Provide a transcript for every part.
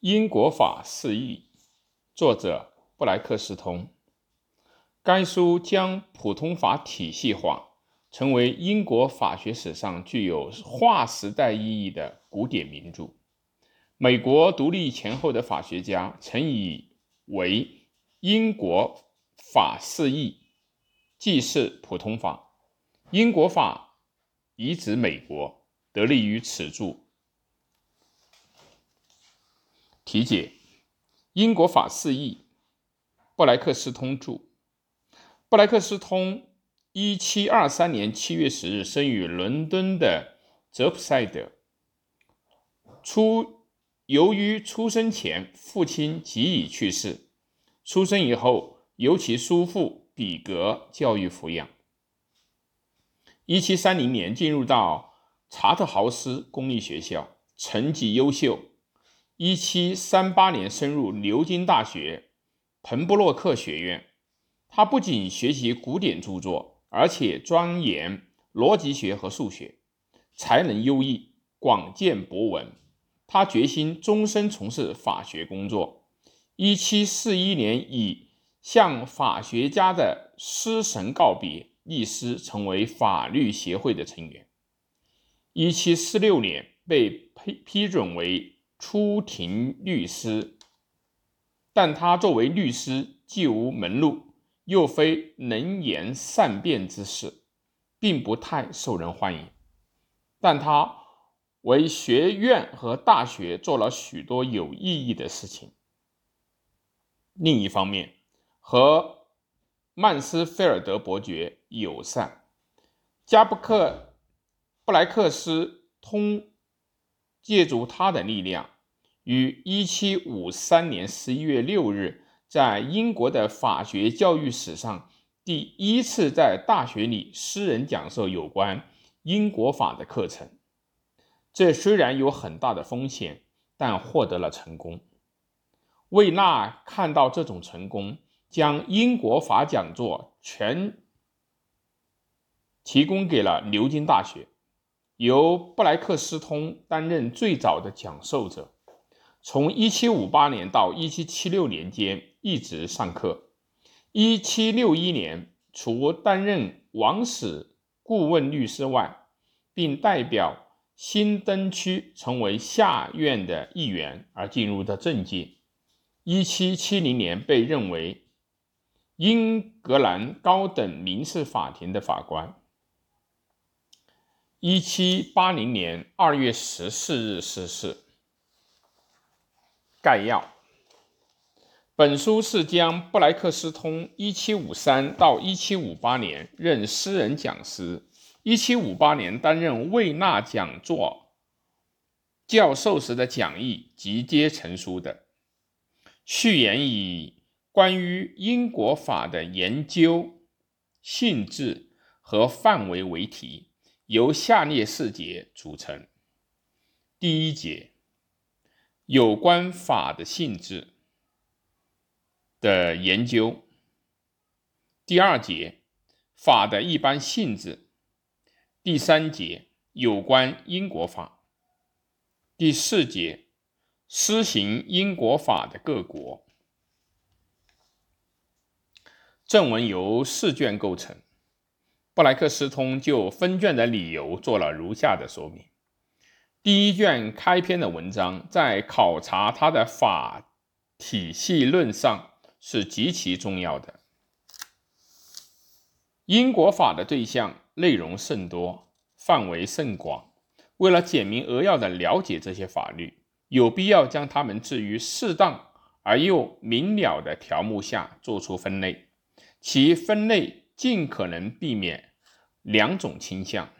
英国法释义，作者布莱克斯通。该书将普通法体系化，成为英国法学史上具有划时代意义的古典名著。美国独立前后的法学家曾以为英国法释义，即是普通法。英国法移植美国，得力于此著。题解：英国法释义，布莱克斯通著。布莱克斯通一七二三年七月十日生于伦敦的泽普赛德。出由于出生前父亲即已去世，出生以后由其叔父比格教育抚养。一七三零年进入到查特豪斯公立学校，成绩优秀。一七三八年升入牛津大学彭布洛克学院，他不仅学习古典著作，而且钻研逻辑学和数学，才能优异，广见博闻。他决心终身从事法学工作。一七四一年以向法学家的师神告别，一师成为法律协会的成员。一七四六年被批批准为。出庭律师，但他作为律师既无门路，又非能言善辩之士，并不太受人欢迎。但他为学院和大学做了许多有意义的事情。另一方面，和曼斯菲尔德伯爵友善，加布克布莱克斯通。借助他的力量，于1753年11月6日，在英国的法学教育史上第一次在大学里私人讲授有关英国法的课程。这虽然有很大的风险，但获得了成功。魏纳看到这种成功，将英国法讲座全提供给了牛津大学。由布莱克斯通担任最早的讲授者，从1758年到1776年间一直上课。1761年，除担任王室顾问律师外，并代表新登区成为下院的议员而进入的政界。1770年，被认为英格兰高等民事法庭的法官。一七八零年二月十四日逝世。概要：本书是将布莱克斯通一七五三到一七五八年任私人讲师，一七五八年担任魏纳讲座教授时的讲义集结成书的。序言以关于英国法的研究性质和范围为题。由下列四节组成。第一节，有关法的性质的研究；第二节，法的一般性质；第三节，有关英国法；第四节，施行英国法的各国。正文由四卷构成。布莱克斯通就分卷的理由做了如下的说明：第一卷开篇的文章在考察他的法体系论上是极其重要的。英国法的对象内容甚多，范围甚广。为了简明扼要的了解这些法律，有必要将它们置于适当而又明了的条目下做出分类，其分类尽可能避免。两种倾向：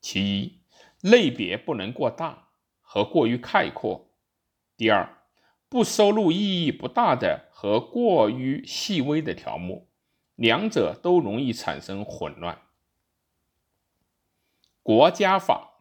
其一，类别不能过大和过于概括；第二，不收录意义不大的和过于细微的条目，两者都容易产生混乱。国家法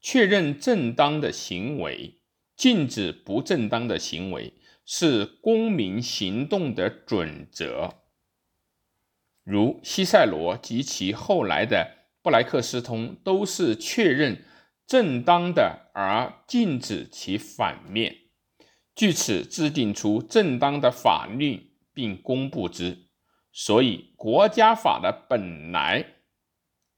确认正当的行为，禁止不正当的行为，是公民行动的准则。如西塞罗及其后来的布莱克斯通都是确认正当的而禁止其反面。据此制定出正当的法律并公布之。所以，国家法的本来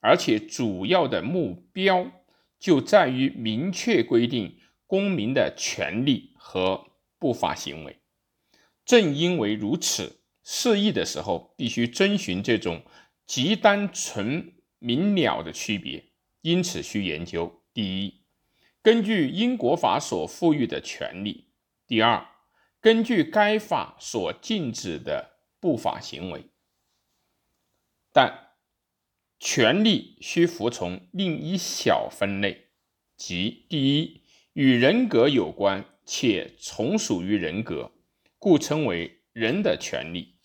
而且主要的目标就在于明确规定公民的权利和不法行为。正因为如此，释义的时候必须遵循这种极单纯明了的区别。因此，需研究：第一，根据英国法所赋予的权利；第二，根据该法所禁止的不法行为。但权利需服从另一小分类，即第一，与人格有关且从属于人格，故称为人的权利；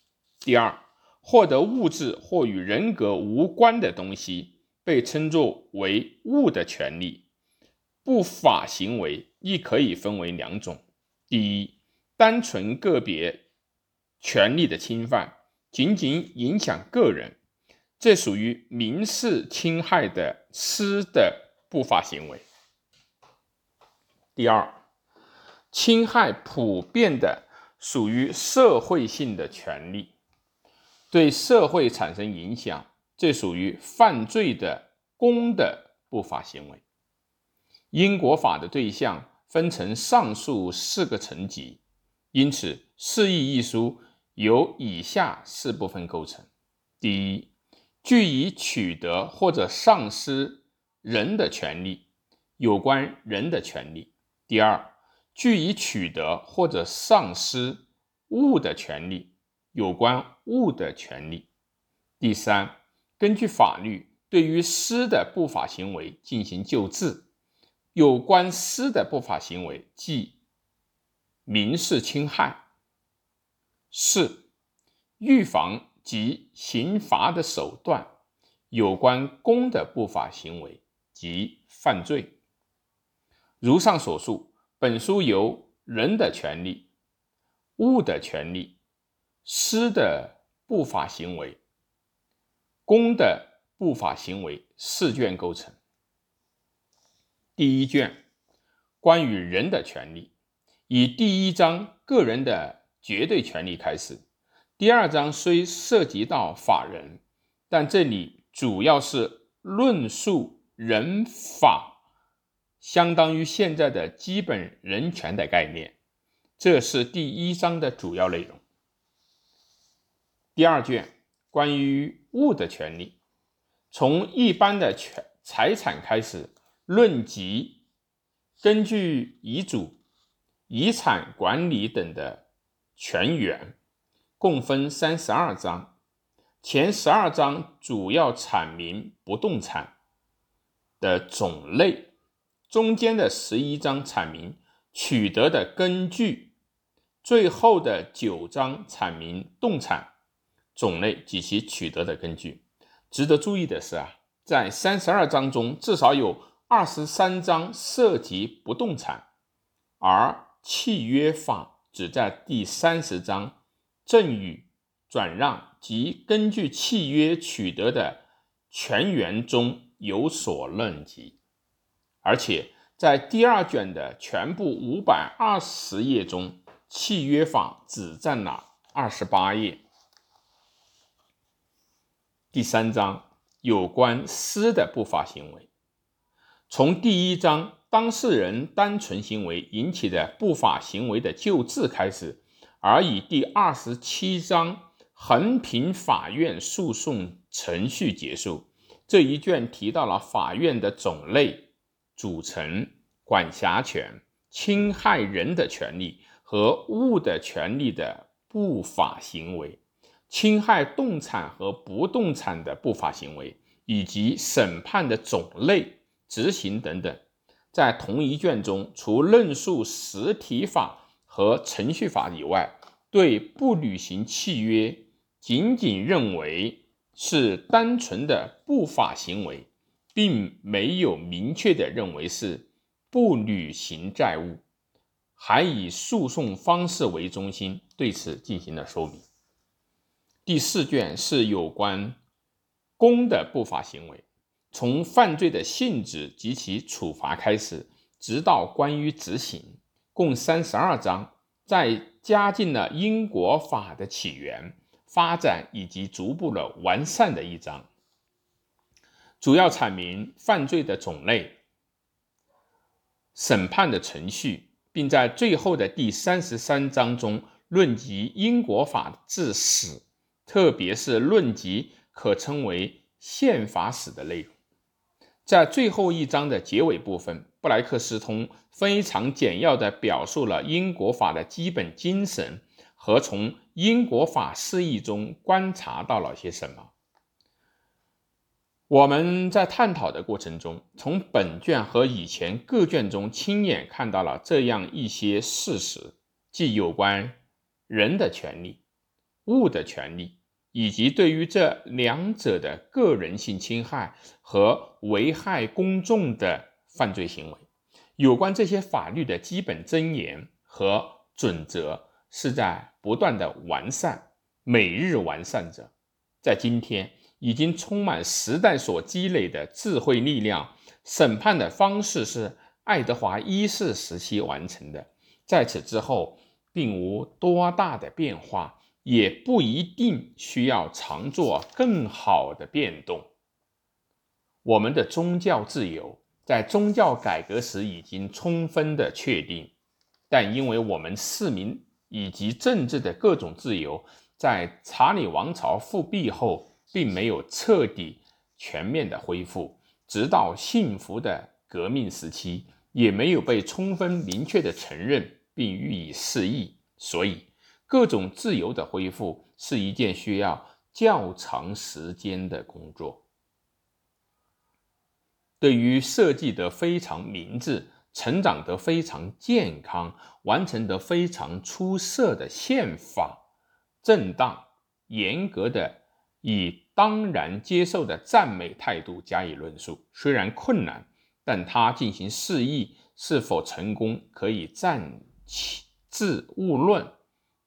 第二，获得物质或与人格无关的东西，被称作为物的权利。不法行为亦可以分为两种：第一，单纯个别权利的侵犯，仅仅影响个人。这属于民事侵害的私的不法行为。第二，侵害普遍的属于社会性的权利，对社会产生影响，这属于犯罪的公的不法行为。因果法的对象分成上述四个层级，因此释义一书由以下四部分构成：第一。据以取得或者丧失人的权利，有关人的权利；第二，据以取得或者丧失物的权利，有关物的权利；第三，根据法律对于私的不法行为进行救治，有关私的不法行为即民事侵害；四，预防。及刑罚的手段，有关公的不法行为及犯罪。如上所述，本书由人的权利、物的权利、私的不法行为、公的不法行为四卷构成。第一卷关于人的权利，以第一章个人的绝对权利开始。第二章虽涉及到法人，但这里主要是论述人法，相当于现在的基本人权的概念，这是第一章的主要内容。第二卷关于物的权利，从一般的权财产开始论及，根据遗嘱、遗产管理等的权源。共分三十二章，前十二章主要阐明不动产的种类，中间的十一章阐明取得的根据，最后的九章阐明动产种类及其取得的根据。值得注意的是啊，在三十二章中，至少有二十三章涉及不动产，而契约法只在第三十章。赠与、转让及根据契约取得的权源中有所论及，而且在第二卷的全部五百二十页中，契约法只占了二十八页。第三章有关私的不法行为，从第一章当事人单纯行为引起的不法行为的救治开始。而以第二十七章横平法院诉讼程序结束这一卷提到了法院的种类、组成、管辖权、侵害人的权利和物的权利的不法行为、侵害动产和不动产的不法行为，以及审判的种类、执行等等。在同一卷中，除论述实体法。和程序法以外，对不履行契约，仅仅认为是单纯的不法行为，并没有明确的认为是不履行债务，还以诉讼方式为中心，对此进行了说明。第四卷是有关公的不法行为，从犯罪的性质及其处罚开始，直到关于执行。共三十二章，在加进了英国法的起源、发展以及逐步的完善的一章，主要阐明犯罪的种类、审判的程序，并在最后的第三十三章中论及英国法治史，特别是论及可称为宪法史的内容。在最后一章的结尾部分，布莱克斯通非常简要地表述了英国法的基本精神和从英国法释义中观察到了些什么。我们在探讨的过程中，从本卷和以前各卷中亲眼看到了这样一些事实，即有关人的权利、物的权利。以及对于这两者的个人性侵害和危害公众的犯罪行为，有关这些法律的基本箴言和准则是在不断的完善，每日完善着。在今天，已经充满时代所积累的智慧力量。审判的方式是爱德华一世时期完成的，在此之后并无多大的变化。也不一定需要常做更好的变动。我们的宗教自由在宗教改革时已经充分的确定，但因为我们市民以及政治的各种自由在查理王朝复辟后并没有彻底全面的恢复，直到幸福的革命时期也没有被充分明确的承认并予以释义，所以。各种自由的恢复是一件需要较长时间的工作。对于设计得非常明智、成长得非常健康、完成得非常出色的宪法，正当、严格的以当然接受的赞美态度加以论述，虽然困难，但他进行示意是否成功，可以暂且置勿论。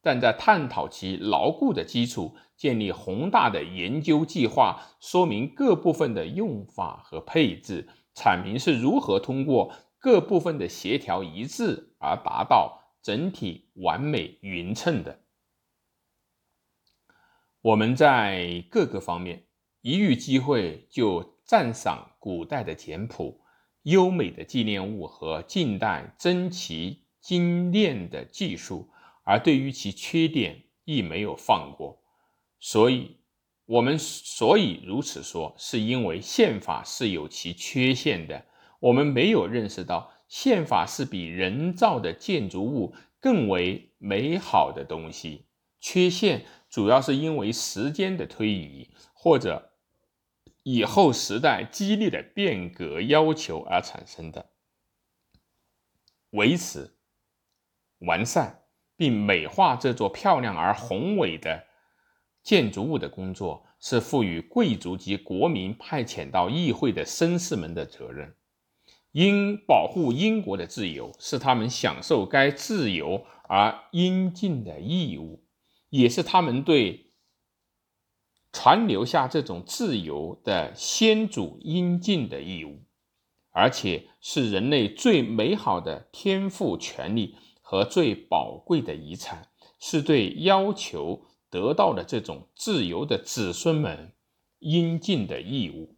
但在探讨其牢固的基础，建立宏大的研究计划，说明各部分的用法和配置，阐明是如何通过各部分的协调一致而达到整体完美匀称的。我们在各个方面一遇机会就赞赏古代的简朴、优美的纪念物和近代珍奇精炼的技术。而对于其缺点亦没有放过，所以，我们所以如此说，是因为宪法是有其缺陷的。我们没有认识到宪法是比人造的建筑物更为美好的东西。缺陷主要是因为时间的推移，或者以后时代激烈的变革要求而产生的。维持、完善。并美化这座漂亮而宏伟的建筑物的工作，是赋予贵族及国民派遣到议会的绅士们的责任。应保护英国的自由，是他们享受该自由而应尽的义务，也是他们对传留下这种自由的先祖应尽的义务，而且是人类最美好的天赋权利。和最宝贵的遗产，是对要求得到的这种自由的子孙们应尽的义务。